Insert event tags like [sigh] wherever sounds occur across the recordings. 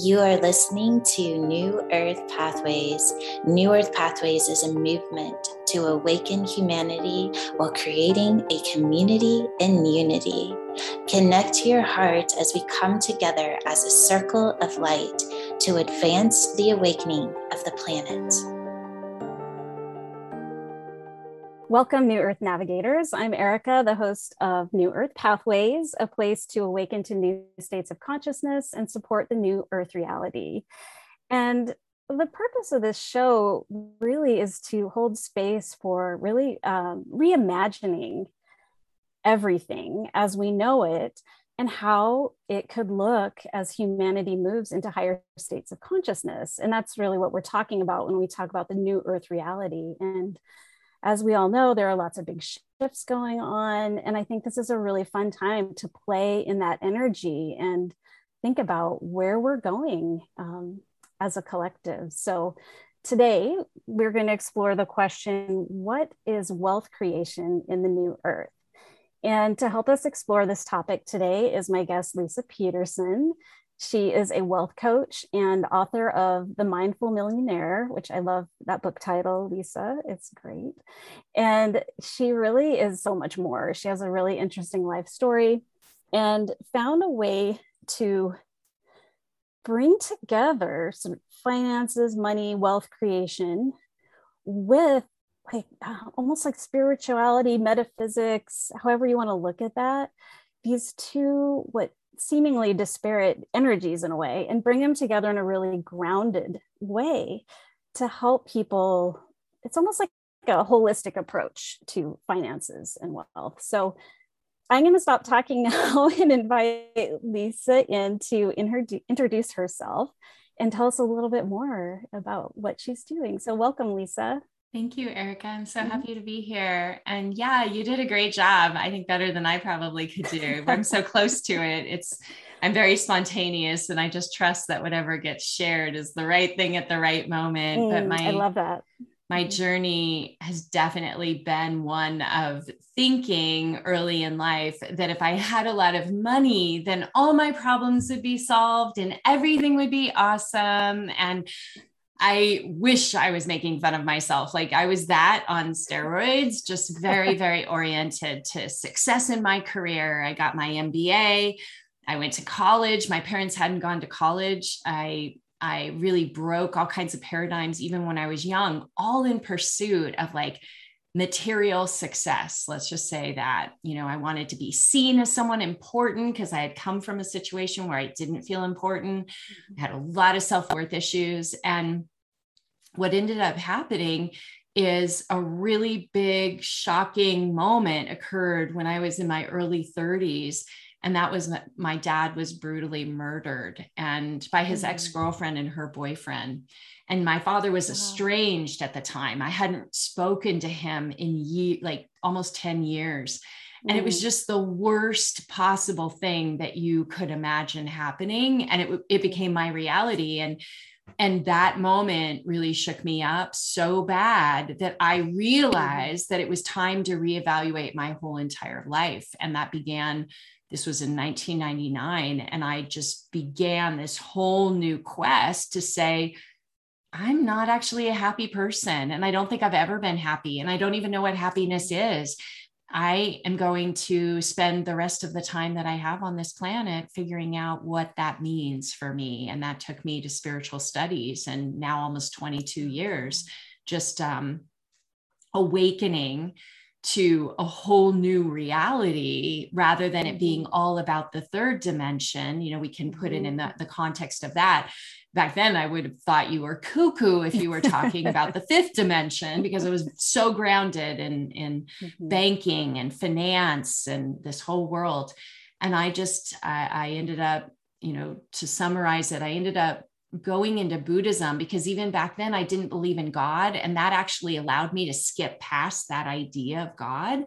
You are listening to New Earth Pathways. New Earth Pathways is a movement to awaken humanity while creating a community in unity. Connect to your heart as we come together as a circle of light to advance the awakening of the planet. Welcome, New Earth Navigators. I'm Erica, the host of New Earth Pathways, a place to awaken to new states of consciousness and support the new Earth reality. And the purpose of this show really is to hold space for really um, reimagining everything as we know it and how it could look as humanity moves into higher states of consciousness. And that's really what we're talking about when we talk about the new Earth reality. And as we all know, there are lots of big shifts going on. And I think this is a really fun time to play in that energy and think about where we're going um, as a collective. So today we're going to explore the question what is wealth creation in the new earth? And to help us explore this topic today is my guest, Leisa Peterson. She is a wealth coach and author of The Mindful Millionaire, which I love that book title, Leisa. It's great. And she really is so much more. She has a really interesting life story and found a way to bring together some finances, money, wealth creation with like uh, almost like spirituality, metaphysics, however you want to look at that. These two, what seemingly disparate energies in a way and bring them together in a really grounded way to help people it's almost like a holistic approach to finances and wealth. So i'm going to stop talking [laughs] now and invite Leisa in to introduce herself and tell us a little bit more about what she's doing. So welcome Leisa Thank you, Erica. I'm so mm-hmm. happy to be here. And yeah, you did a great job. I think better than I probably could do. I'm so close to it. It's I'm very spontaneous and I just trust that whatever gets shared is the right thing at the right moment. Mm, but my I love that. My mm-hmm. journey has definitely been one of thinking early in life that if I had a lot of money, then all my problems would be solved and everything would be awesome. And I wish I was making fun of myself. Like I was that on steroids, just very, [laughs] very oriented to success in my career. I got my MBA. I went to college. My parents hadn't gone to college. I I really broke all kinds of paradigms even when I was young, all in pursuit of like material success. Let's just say that, you know, I wanted to be seen as someone important because I had come from a situation where I didn't feel important. Mm-hmm. I had a lot of self worth issues. And what ended up happening is a really big, shocking moment occurred when I was in my early 30s. And that was my dad was brutally murdered and by his mm-hmm. ex-girlfriend and her boyfriend. And my father was estranged at the time. I hadn't spoken to him in ye- like almost 10 years. And it was mm. just the worst possible thing that you could imagine happening. And it, it became my reality. And and that moment really shook me up so bad that I realized that it was time to reevaluate my whole entire life. And that began, this was in 1999. And I just began this whole new quest to say, I'm not actually a happy person. And I don't think I've ever been happy. And I don't even know what happiness is. I am going to spend the rest of the time that I have on this planet figuring out what that means for me. And that took me to spiritual studies and now almost 22 years, just um, awakening to a whole new reality rather than it being mm-hmm. all about the third dimension. You know, we can put it in mm-hmm. the, the context of that back then I would have thought you were cuckoo if you were talking about the fifth dimension because it was so grounded in in [laughs] mm-hmm. banking and finance and this whole world. And I just I, I ended up, you know, to summarize it, I ended up going into Buddhism because even back then I didn't believe in God. And that actually allowed me to skip past that idea of God.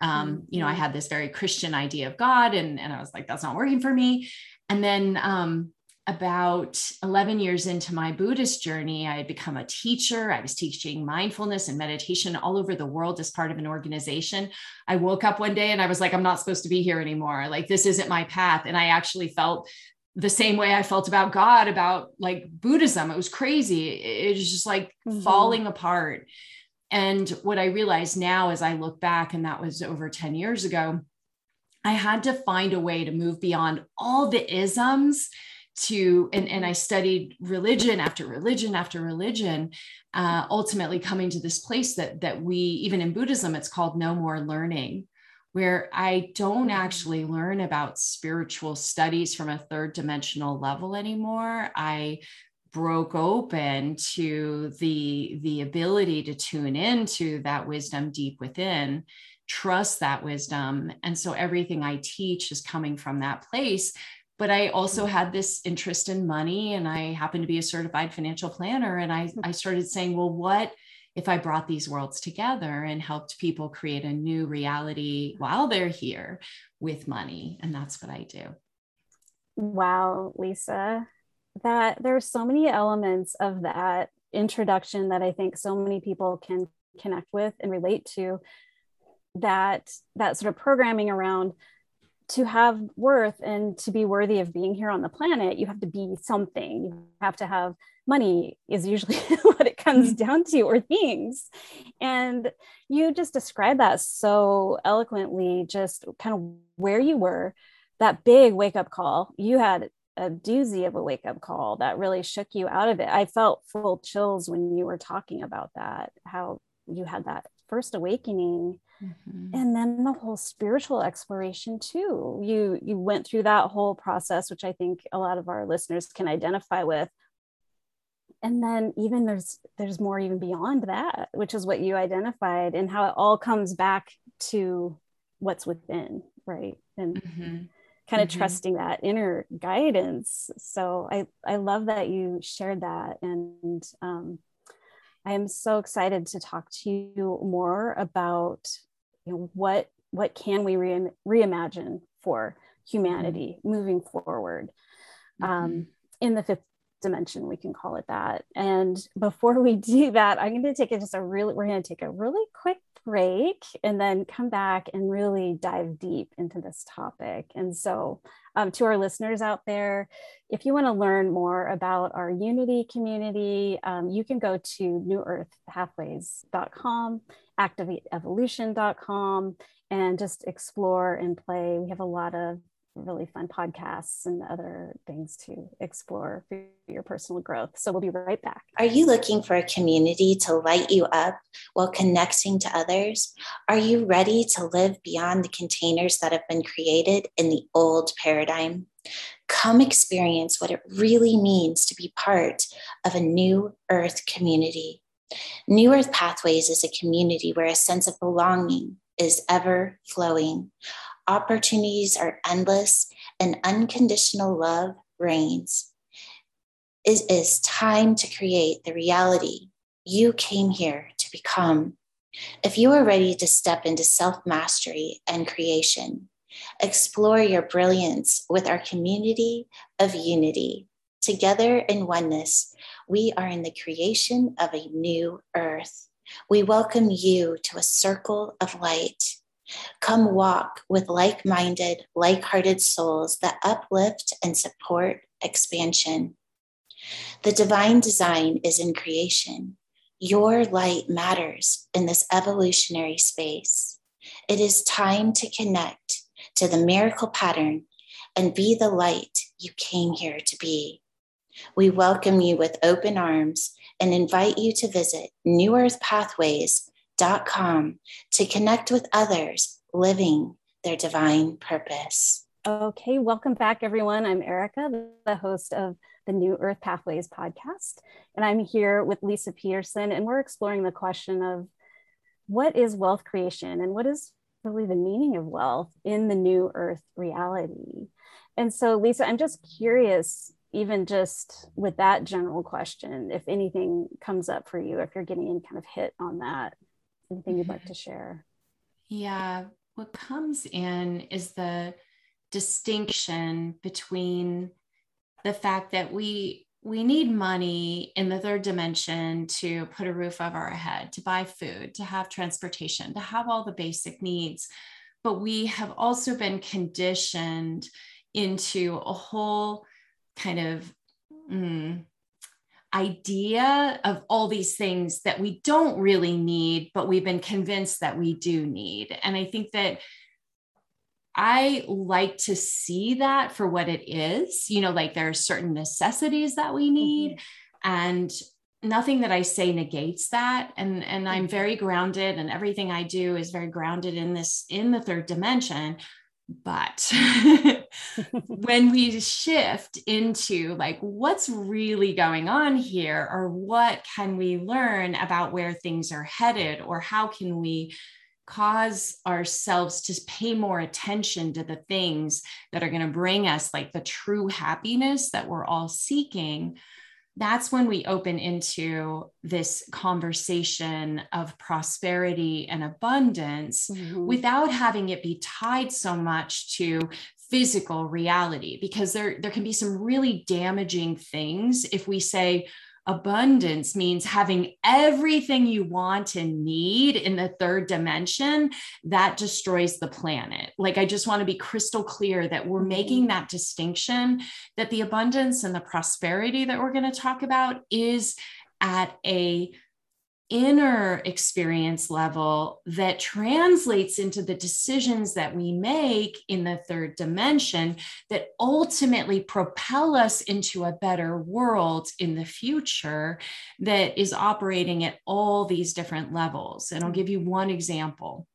Um. You know, I mm-hmm. had this very Christian idea of God, and, and I was like, that's not working for me. And then um, about 11 years into my Buddhist journey, I had become a teacher. I was teaching mindfulness and meditation all over the world as part of an organization. I woke up one day and I was like, I'm not supposed to be here anymore. Like, this isn't my path. And I actually felt the same way I felt about God, about like Buddhism. It was crazy. It was just like mm-hmm. falling apart. And what I realize now as I look back, and that was over 10 years ago, I had to find a way to move beyond all the isms to and, and i studied religion after religion after religion uh, ultimately coming to this place that that we even in buddhism it's called no more learning where i don't actually learn about spiritual studies from a third dimensional level anymore i broke open to the the ability to tune into that wisdom deep within trust that wisdom and so everything i teach is coming from that place but I also had this interest in money and I happened to be a certified financial planner. And I, mm-hmm. I started saying, well, what if I brought these worlds together and helped people create a new reality while they're here with money? And that's what I do. Wow, Leisa, that there's so many elements of that introduction that I think so many people can connect with and relate to that that sort of programming around to have worth and to be worthy of being here on the planet, you have to be something. You have to have money, is usually [laughs] what it comes mm-hmm. down to, or things. And you just described that so eloquently, just kind of where you were, that big wake up call. You had a doozy of a wake up call that really shook you out of it. I felt full chills when you were talking about that, how you had that first awakening Mm-hmm. and then the whole spiritual exploration too you you went through that whole process which i think a lot of our listeners can identify with and then even there's there's more even beyond that which is what you identified and how it all comes back to what's within right and mm-hmm. kind of mm-hmm. trusting that inner guidance so i i love that you shared that and um, I am so excited to talk to you more about you know what what can we re- reimagine for humanity mm-hmm. moving forward mm-hmm. um, in the fifth dimension we can call it that. And before we do that i'm going to take it just a really we're going to take a really quick break and then come back and really dive deep into this topic. And so um, to our listeners out there if you want to learn more about our unity community um, you can go to newearthpathways.com activateevolution.com and just explore and play. We have a lot of really fun podcasts and other things to explore for your personal growth. So we'll be right back. Are you looking for a community to light you up while connecting to others? Are you ready to live beyond the containers that have been created in the old paradigm? Come experience what it really means to be part of a new earth community. New Earth Pathways is a community where a sense of belonging is ever flowing opportunities are endless and unconditional love reigns. It is time to create the reality you came here to become. If you are ready to step into self mastery and creation, explore your brilliance with our community of unity. Together in oneness, we are in the creation of a new earth. We welcome you to a circle of light Come walk with like minded, like hearted souls that uplift and support expansion. The divine design is in creation. Your light matters in this evolutionary space. It is time to connect to the miracle pattern and be the light you came here to be. We welcome you with open arms and invite you to visit New Earth Pathways com to connect with others living their divine purpose. Okay, welcome back, everyone. I'm Erica, the host of the New Earth Pathways podcast, and I'm here with Leisa Peterson, and we're exploring the question of what is wealth creation and what is really the meaning of wealth in the new earth reality. And so, Leisa, I'm just curious, even just with that general question, if anything comes up for you, if you're getting any kind of hit on that anything you'd like to share? Yeah, what comes in is the distinction between the fact that we we need money in the third dimension to put a roof over our head, to buy food, to have transportation, to have all the basic needs. But we have also been conditioned into a whole kind of mm, idea of all these things that we don't really need, but we've been convinced that we do need. And I think that I like to see that for what it is. You know, like there are certain necessities that we need. Mm-hmm. And nothing that I say negates that. And, and I'm mm-hmm. very grounded, and everything I do is very grounded in this, in the third dimension. But [laughs] when we shift into like what's really going on here, or what can we learn about where things are headed, or how can we cause ourselves to pay more attention to the things that are going to bring us like the true happiness that we're all seeking that's when we open into this conversation of prosperity and abundance mm-hmm. without having it be tied so much to physical reality because there there can be some really damaging things if we say abundance means having everything you want and need in the third dimension that destroys the planet like i just want to be crystal clear that we're mm-hmm. making that distinction that the abundance and the prosperity that we're going to talk about is at a inner experience level that translates into the decisions that we make in the third dimension that ultimately propel us into a better world in the future that is operating at all these different levels. And I'll give you one example.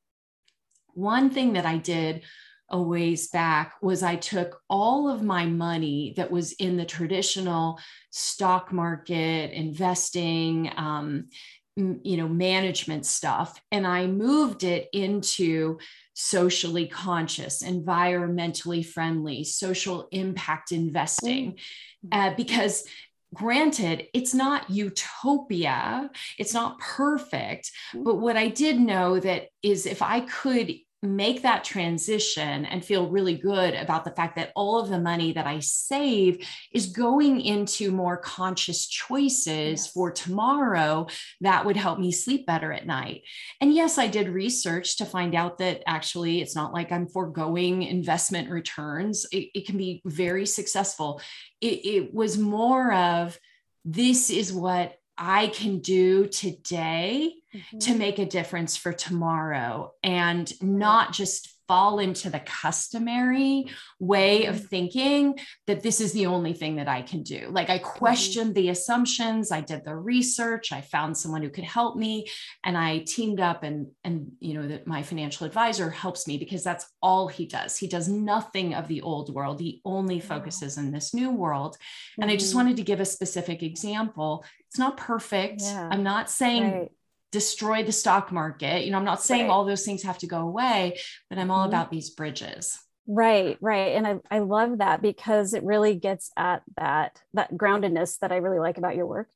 One thing that I did a ways back was I took all of my money that was in the traditional stock market, investing, um, you know management stuff and i moved it into socially conscious environmentally friendly social impact investing mm-hmm. uh, because granted it's not utopia it's not perfect mm-hmm. but what i did know that is if i could make that transition and feel really good about the fact that all of the money that I save is going into more conscious choices yes. for tomorrow that would help me sleep better at night. And yes, I did research to find out that actually it's not like I'm foregoing investment returns, it, it can be very successful. It, it was more of this is what I can do today mm-hmm. to make a difference for tomorrow and not just fall into the customary way of mm-hmm. thinking that this is the only thing that I can do. Like I mm-hmm. questioned the assumptions, I did the research, I found someone who could help me and I teamed up and and you know that my financial advisor helps me because that's all he does. He does nothing of the old world. He only focuses in this new world. And mm-hmm. I just mm-hmm. wanted to give a specific example. It's not perfect. Yeah. I'm not saying right destroy the stock market. You know, I'm not saying right. all those things have to go away, but I'm all mm-hmm. about these bridges. Right, right. And I, I love that because it really gets at that that groundedness that I really like about your work,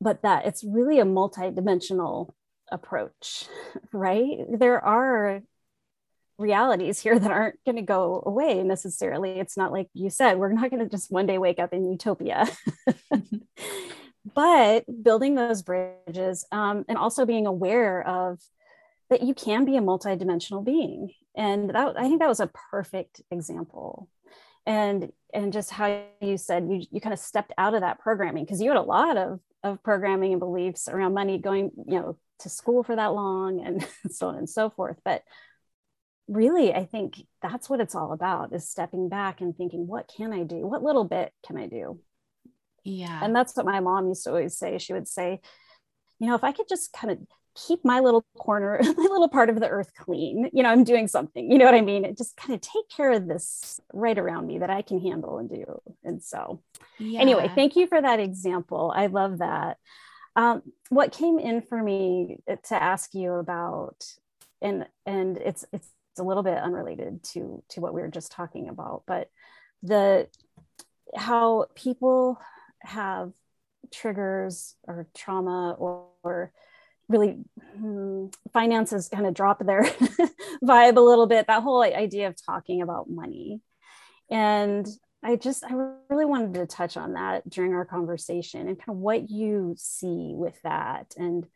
but that it's really a multi-dimensional approach, [laughs] right? There are realities here that aren't going to go away necessarily. It's not like you said, we're not going to just one day wake up in utopia. [laughs] [laughs] but building those bridges um, and also being aware of that you can be a multidimensional being. And that i think that was a perfect example. And and just how you said you, you kind of stepped out of that programming because you had a lot of of programming and beliefs around money going you know to school for that long and [laughs] so on and so forth. But really i think that's what it's all about is stepping back and thinking what can i do? What little bit can i do yeah. And that's what my mom used to always say. She would say, you know, if I could just kind of keep my little corner, [laughs] my little part of the earth clean, you know, I'm doing something, you know what I mean? It just kind of take care of this right around me that I can handle and do. And so, yeah. anyway, thank you for that example. I love that. Um, what came in for me to ask you about, and and it's it's a little bit unrelated to to what we were just talking about, but the how people have triggers or trauma or, or really hmm, finances kind of drop their [laughs] vibe a little bit that whole idea of talking about money and i just i really wanted to touch on that during our conversation and kind of what you see with that and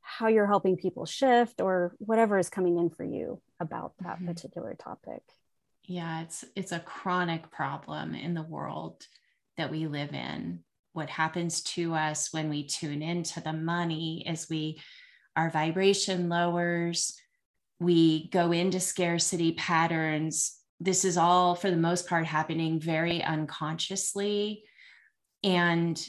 how you're helping people shift or whatever is coming in for you about that mm-hmm. particular topic yeah it's it's a chronic problem in the world that we live in. What happens to us when we tune into the money is we our vibration lowers, we go into scarcity patterns. This is all for the most part happening very unconsciously. And,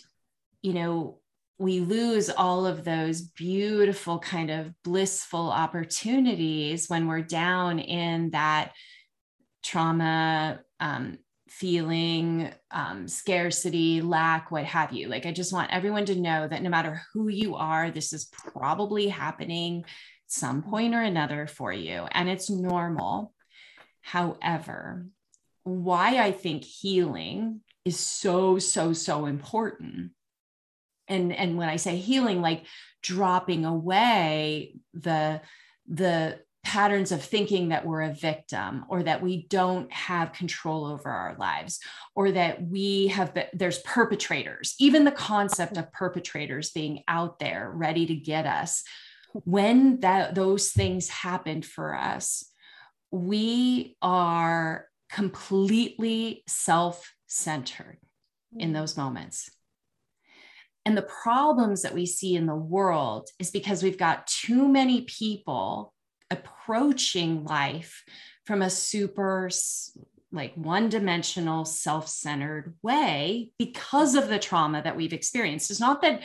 you know, we lose all of those beautiful kind of blissful opportunities when we're down in that trauma um, feeling um, scarcity lack what have you. Like i just want everyone to know that no matter who you are this is probably happening some point or another for you and it's normal. However why i think healing is so so so important and and when i say healing like dropping away the the patterns of thinking that we're a victim or that we don't have control over our lives or that we have been, there's perpetrators even the concept of perpetrators being out there ready to get us when that those things happened for us we are completely self-centered in mm. those moments and the problems that we see in the world is because we've got too many people approaching life from a super like one dimensional self-centered way because of the trauma that we've experienced. It's not that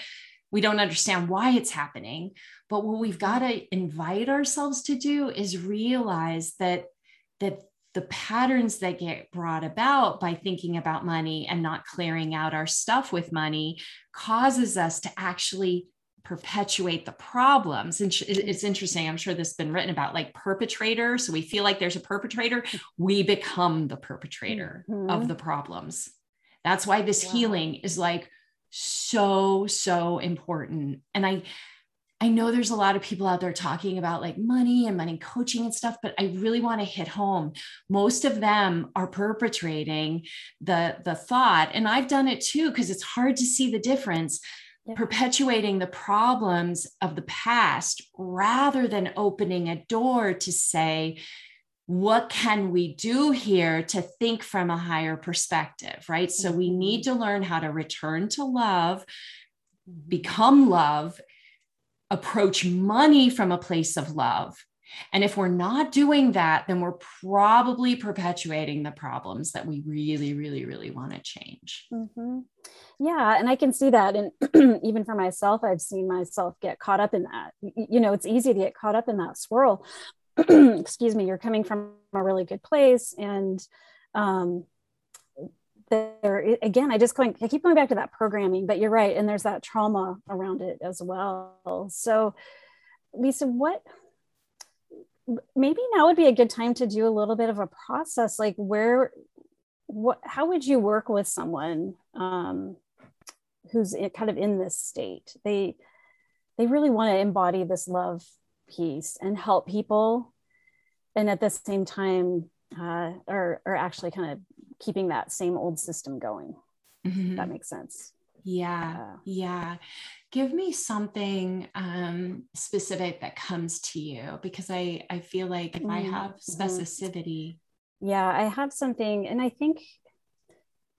we don't understand why it's happening but what we've got to invite ourselves to do is realize that that the patterns that get brought about by thinking about money and not clearing out our stuff with money causes us to actually perpetuate the problems. And it's interesting. I'm sure this has been written about like perpetrator. So we feel like there's a perpetrator, we become the perpetrator mm-hmm. of the problems. That's why this wow. healing is like so, so important. And I, I know there's a lot of people out there talking about like money and money coaching and stuff, but I really want to hit home. Most of them are perpetrating the the thought, and I've done it too because it's hard to see the difference perpetuating the problems of the past rather than opening a door to say, what can we do here to think from a higher perspective, right? So we mm-hmm. need to learn how to return to love, mm-hmm. become love, approach money from a place of love, and if we're not doing that, then we're probably perpetuating the problems that we really, really, really want to change. Mm-hmm. Yeah. And I can see that. And [clears throat] even for myself, I've seen myself get caught up in that. You know, it's easy to get caught up in that swirl. [clears throat] Excuse me, you're coming from a really good place. And, um, there again i just going i keep going back to that programming but you're right and there's that trauma around it as well so Leisa what maybe now would be a good time to do a little bit of a process like where what how would you work with someone um, who's in, kind of in this state? They they really want to embody this love piece and help people and at the same time uh, are, are actually kind of keeping that same old system going. Mm-hmm. that makes sense. Yeah. Yeah give me something um, specific that comes to you because I, I feel like if mm-hmm. I have specificity. Yeah, I have something, and I think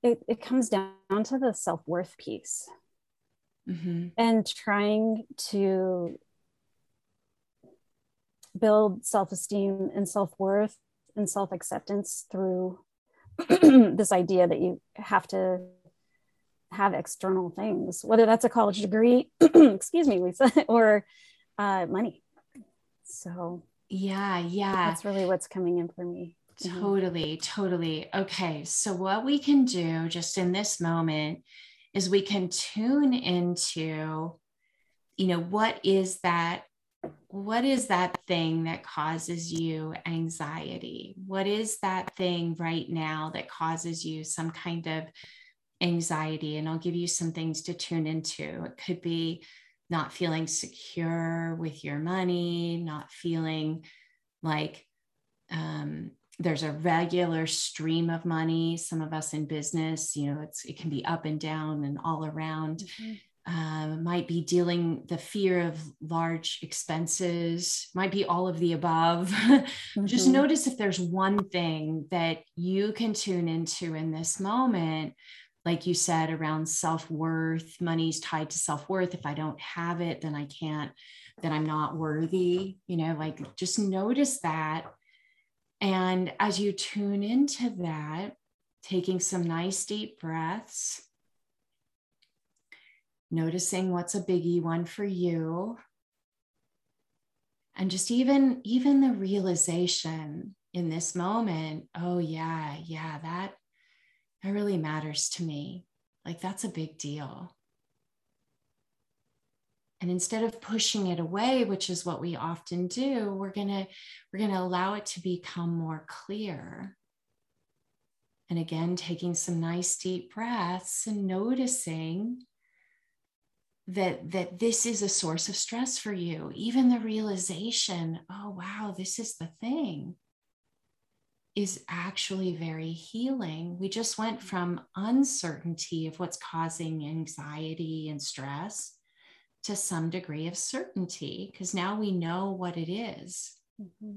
it, it comes down to the self worth piece mm-hmm. and trying to build self esteem and self worth and self acceptance through [clears throat] this idea that you have to have external things, whether that's a college degree, [clears throat] excuse me, Leisa, [laughs] or uh, money. So, yeah, yeah. That's really what's coming in for me. Mm-hmm. Totally, totally. Okay. So, what we can do just in this moment is we can tune into, you know, what is that? What is that thing that causes you anxiety? What is that thing right now that causes you some kind of anxiety and I'll give you some things to tune into. It could be not feeling secure with your money, not feeling like um, there's a regular stream of money. Some of us in business, you know, it's it can be up and down and all around. Mm-hmm. Uh, might be dealing the fear of large expenses, might be all of the above. [laughs] Mm-hmm. Just notice if there's one thing that you can tune into in this moment like you said, around self worth. Money's tied to self worth. If I don't have it, then I can't, then I'm not worthy. You know, like just notice that. And as you tune into that, taking some nice deep breaths, noticing what's a biggie one for you and just even even the realization in this moment oh yeah yeah that that really matters to me. Like that's a big deal. And instead of pushing it away which is what we often do we're going to we're going to allow it to become more clear. And again taking some nice deep breaths and noticing that that this is a source of stress for you. Even the realization oh wow this is the thing is actually very healing we just went from uncertainty of what's causing anxiety and stress to some degree of certainty because now we know what it is. Mm-hmm.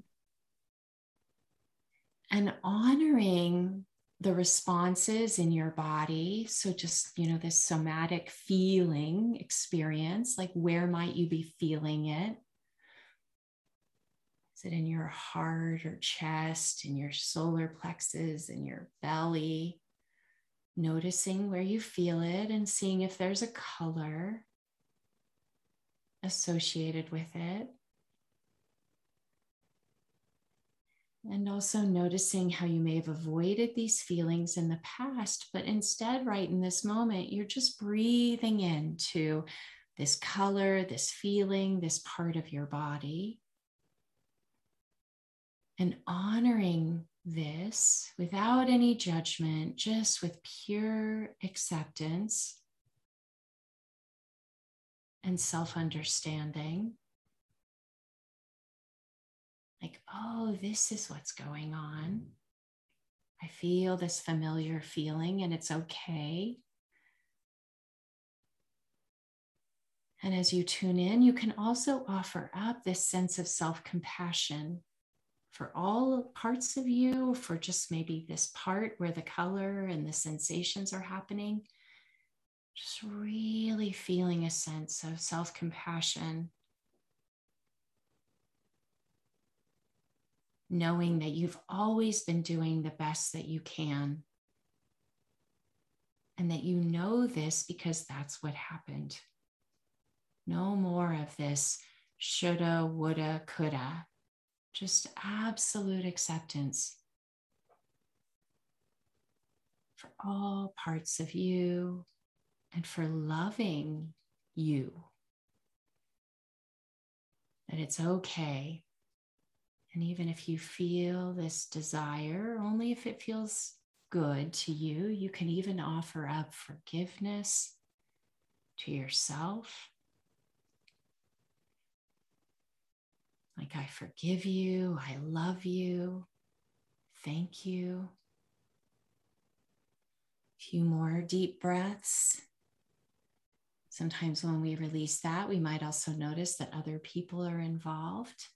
and honoring the responses in your body. So, just, you know, this somatic feeling experience, like where might you be feeling it? It in your heart or chest, in your solar plexus, in your belly? Noticing where you feel it and seeing if there's a color associated with it. And also noticing how you may have avoided these feelings in the past, but instead, right in this moment, you're just breathing into this color, this feeling, this part of your body, and honoring this without any judgment, just with pure acceptance and self understanding like, oh, this is what's going on. I feel this familiar feeling and it's okay. And as you tune in, you can also offer up this sense of self compassion for all parts of you, for just maybe this part where the color and the sensations are happening. Just really feeling a sense of self compassion knowing that you've always been doing the best that you can. And that you know this because that's what happened. No more of this shoulda, woulda, coulda. Just absolute acceptance for all parts of you and for loving you. That it's okay and even if you feel this desire, only if it feels good to you, you can even offer up forgiveness to yourself. Like, I forgive you, I love you, thank you. A few more deep breaths. Sometimes when we release that, we might also notice that other people are involved.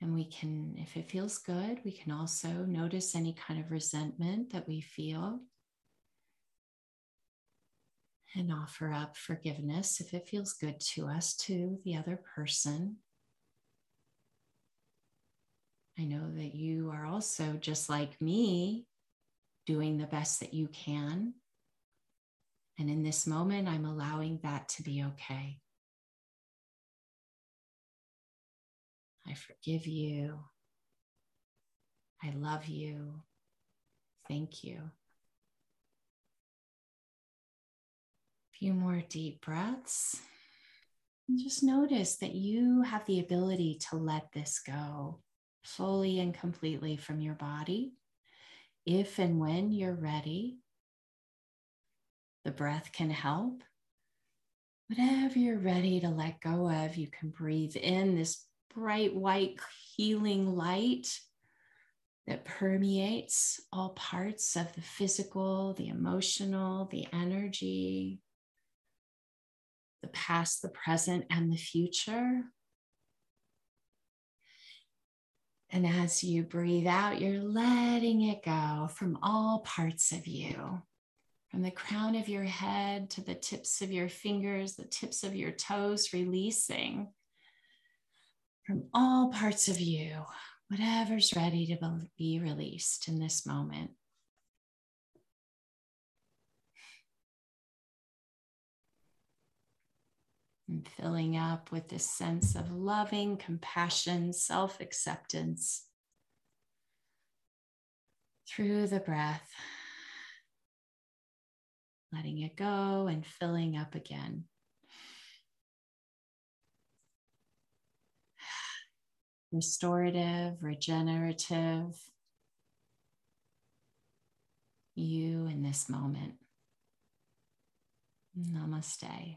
And we can, if it feels good, we can also notice any kind of resentment that we feel and offer up forgiveness if it feels good to us to the other person. I know that you are also just like me, doing the best that you can. And in this moment, I'm allowing that to be okay. I forgive you. I love you. Thank you. A few more deep breaths. Just notice that you have the ability to let this go fully and completely from your body. If and when you're ready, the breath can help. Whatever you're ready to let go of, you can breathe in this bright white healing light that permeates all parts of the physical, the emotional, the energy, the past, the present, and the future. And as you breathe out, you're letting it go from all parts of you. from the crown of your head to the tips of your fingers, the tips of your toes, releasing from all parts of you, whatever's ready to be released in this moment. And filling up with this sense of loving compassion, self acceptance through the breath letting it go and filling up again. [sighs] Restorative, regenerative, you in this moment. Namaste.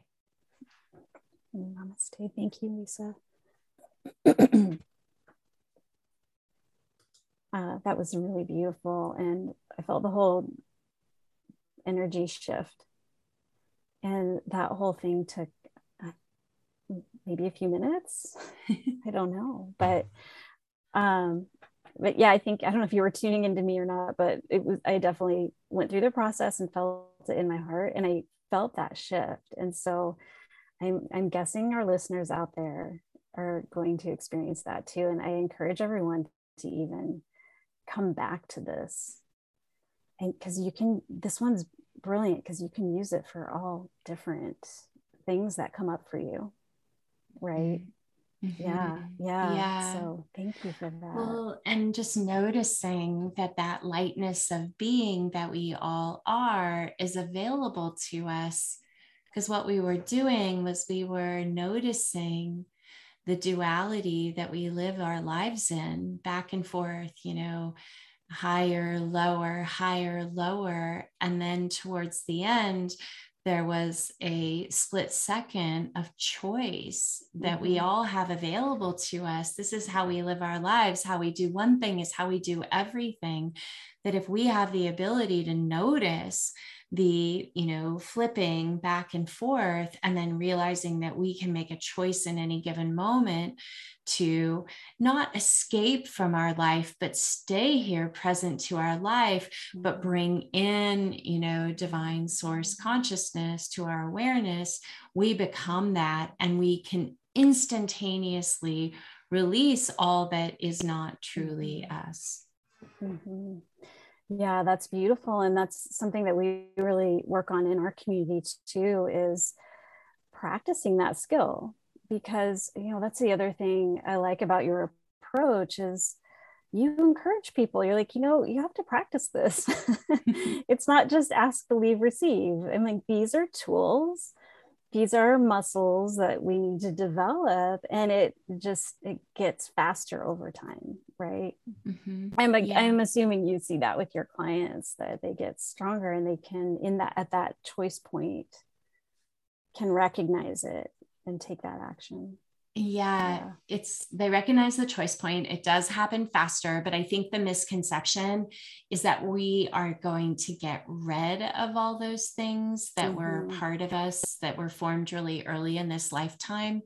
Namaste. Thank you, Leisa. [clears throat] uh, that was really beautiful. And I felt the whole energy shift. And that whole thing took uh, maybe a few minutes. [laughs] I don't know, but um, but yeah, I think I don't know if you were tuning into me or not, but it was I definitely went through the process and felt it in my heart, and I felt that shift. And so, I'm I'm guessing our listeners out there are going to experience that too. And I encourage everyone to even come back to this. And because you can this one's brilliant because you can use it for all different things that come up for you right? Mm-hmm. yeah yeah. Yeah. So thank you for that. Well and just noticing that that lightness of being that we all are is available to us because what we were doing was we were noticing the duality that we live our lives in back and forth you know higher, lower, higher, lower. And then towards the end, there was a split second of choice that mm-hmm. we all have available to us. This is how we live our lives. How we do one thing is how we do everything. That if we have the ability to notice the you know flipping back and forth and then realizing that we can make a choice in any given moment to not escape from our life but stay here present to our life but mm-hmm. bring in you know divine source consciousness to our awareness we become that and we can instantaneously release all that is not truly mm-hmm. us mm-hmm. Yeah, that's beautiful. And that's something that we really work on in our community too is practicing that skill because you know that's the other thing I like about your approach is you encourage people you're like you know you have to practice this [laughs] [laughs] it's not just ask believe receive and like these are tools these are muscles that we need to develop and it just it gets faster over time right mm-hmm. i'm yeah. i'm assuming you see that with your clients that they get stronger and they can in that at that choice point can recognize it and take that action yeah, yeah, it's they recognize the choice point. It does happen faster, but I think the misconception is that we are going to get rid of all those things that mm-hmm. were part of us that were formed really early in this lifetime.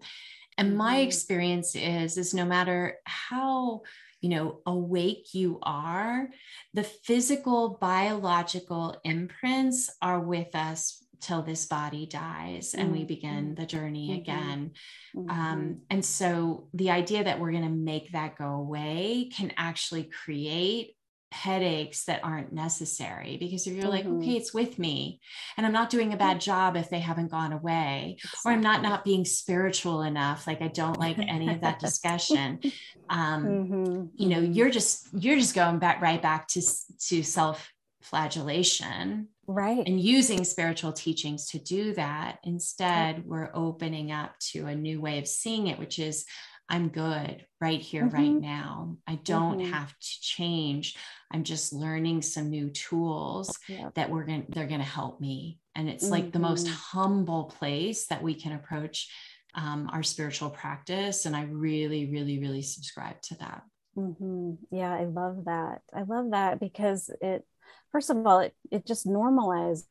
And mm-hmm. my experience is is no matter how you know awake you are the physical biological imprints are with us till this body dies and we begin mm-hmm. the journey mm-hmm. again. Mm-hmm. Um, and so the idea that we're going to make that go away can actually create headaches that aren't necessary because if you're mm-hmm. like okay it's with me and i'm not doing a bad job if they haven't gone away exactly. or i'm not not being spiritual enough like i don't like any of that discussion [laughs] um mm-hmm. you know mm-hmm. you're just you're just going back right back to to self flagellation right and using spiritual teachings to do that instead we're opening up to a new way of seeing it which is i'm good right here mm-hmm. right now i don't mm-hmm. have to change i'm just learning some new tools that we're going to they're going to help me and it's mm-hmm. like the most mm-hmm. humble place that we can approach um, our spiritual practice and i really really really subscribe to that mm-hmm. yeah i love that i love that because it first of all, it, it just normalizes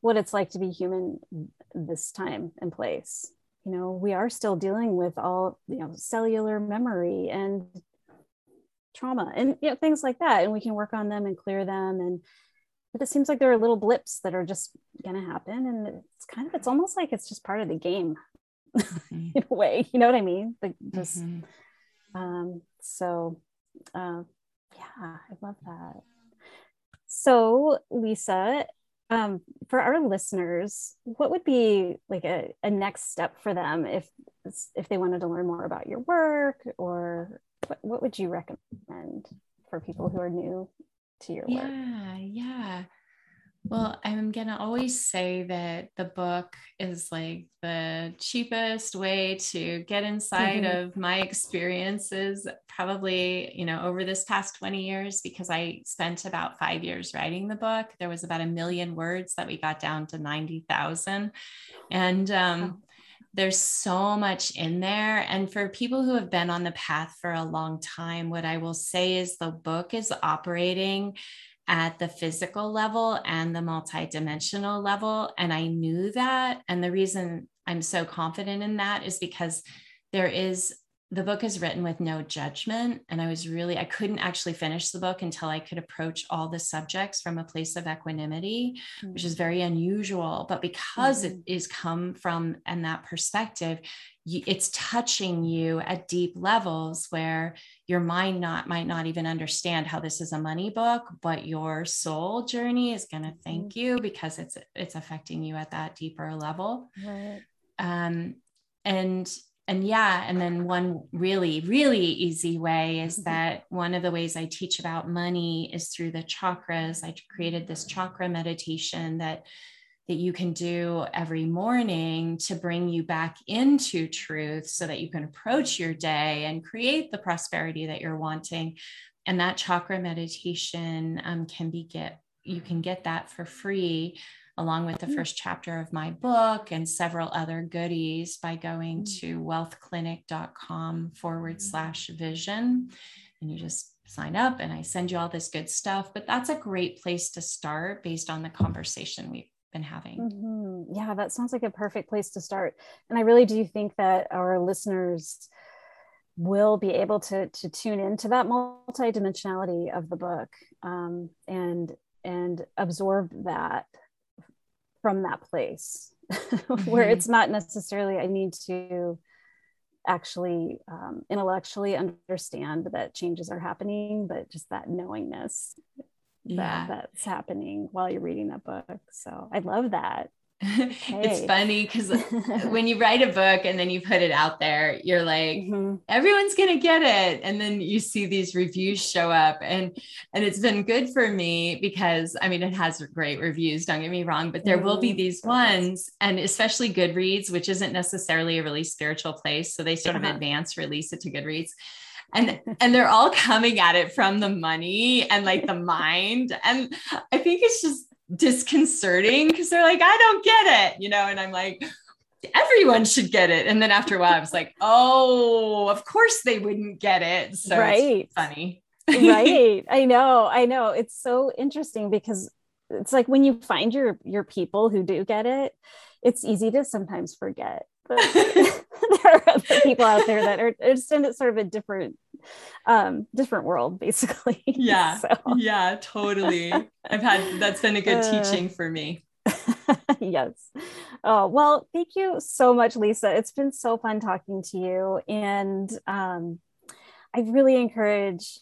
what it's like to be human this time and place. You know, we are still dealing with all, you know, cellular memory and trauma and you know, things like that. And we can work on them and clear them. And but it seems like there are little blips that are just going to happen and it's kind of it's almost like it's just part of the game mm-hmm. [laughs] in a way you know what i mean like just mm-hmm. um so uh, yeah i love that so Leisa um, for our listeners what would be like a, a next step for them if if they wanted to learn more about your work or what, what would you recommend for people who are new to your yeah, work? Yeah, yeah. Well, I'm going to always say that the book is like the cheapest way to get inside mm-hmm. of my experiences, probably, you know, over this past 20 years, because I spent about five years writing the book. There was about a million words that we got down to 90,000. And, um, there's so much in there. And for people who have been on the path for a long time, what I will say is the book is operating at the physical level and the multidimensional level. And I knew that. And the reason I'm so confident in that is because there is the book is written with no judgment and i was really i couldn't actually finish the book until i could approach all the subjects from a place of equanimity mm-hmm. which is very unusual but because mm-hmm. it is come from and that perspective it's touching you at deep levels where your mind not might not even understand how this is a money book but your soul journey is going to thank mm-hmm. you because it's it's affecting you at that deeper level right. um and and yeah and then one really really easy way is mm-hmm. that one of the ways i teach about money is through the chakras i created this chakra meditation that that you can do every morning to bring you back into truth so that you can approach your day and create the prosperity that you're wanting and that chakra meditation um, can be get you can get that for free along with the mm. first chapter of my book and several other goodies by going mm. to wealthclinic.com forward mm. slash vision. And you just sign up and I send you all this good stuff. But that's a great place to start based on the conversation we've been having. Mm-hmm. Yeah, that sounds like a perfect place to start. And I really do think that our listeners will be able to to tune into that multidimensionality of the book um, and and absorb that from that place [laughs] where mm-hmm. it's not necessarily i need to actually um, intellectually understand that changes are happening but just that knowingness yeah. that that's happening while you're reading that book so i love that [laughs] it's funny because [laughs] when you write a book and then you put it out there, you're like, mm-hmm. everyone's gonna get it. And then you see these reviews show up. And and it's been good for me because I mean it has great reviews, don't get me wrong, but there mm-hmm. will be mm-hmm. these ones, and especially Goodreads, which isn't necessarily a really spiritual place. So they sort of advance release it to Goodreads and [laughs] and they're all coming at it from the money and like the mind and i think it's just disconcerting because they're like, I don't get it, you know, and I'm like, everyone should get it. And then after a while, I was like, oh, of course they wouldn't get it. So right. funny. right. [laughs] I know. I know. It's so interesting because it's like when you find your your people who do get it, it's easy to sometimes forget. But [laughs] there are other people out there that are just in it sort of a different um different world basically. [laughs] Yeah. So. yeah totally. I've had that's been a good uh, teaching for me. [laughs] Yes. Oh well thank you so much Leisa. It's been so fun talking to you. And um i really encourage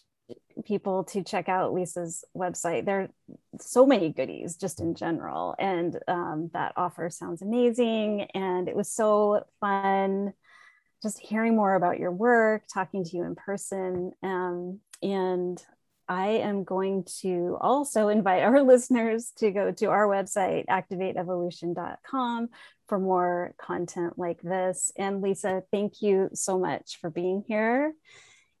people to check out Leisa's website. There are so many goodies just in general. And um, that offer sounds amazing. And it was so fun just hearing more about your work, talking to you in person. Um, and I am going to also invite our [laughs] listeners to go to our website, activateevolution.com, for more content like this. And Leisa, thank you so much for being here.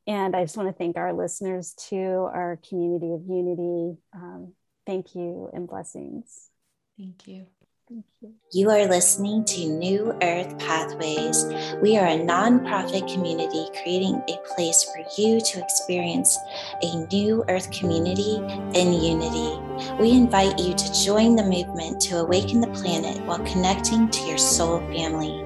And I just want to thank our listeners too, our community of unity. Um, thank you and blessings. Thank you. You are listening to New Earth Pathways. We are a nonprofit community creating a place for you to experience a new earth community in unity. We invite you to join the movement to awaken the planet while connecting to your soul family.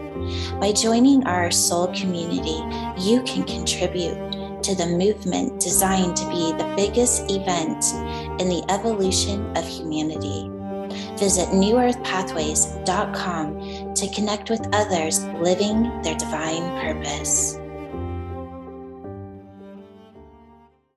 By joining our soul community, you can contribute to the movement designed to be the biggest event in the evolution of humanity. Visit newearthpathways.com to connect with others living their divine purpose.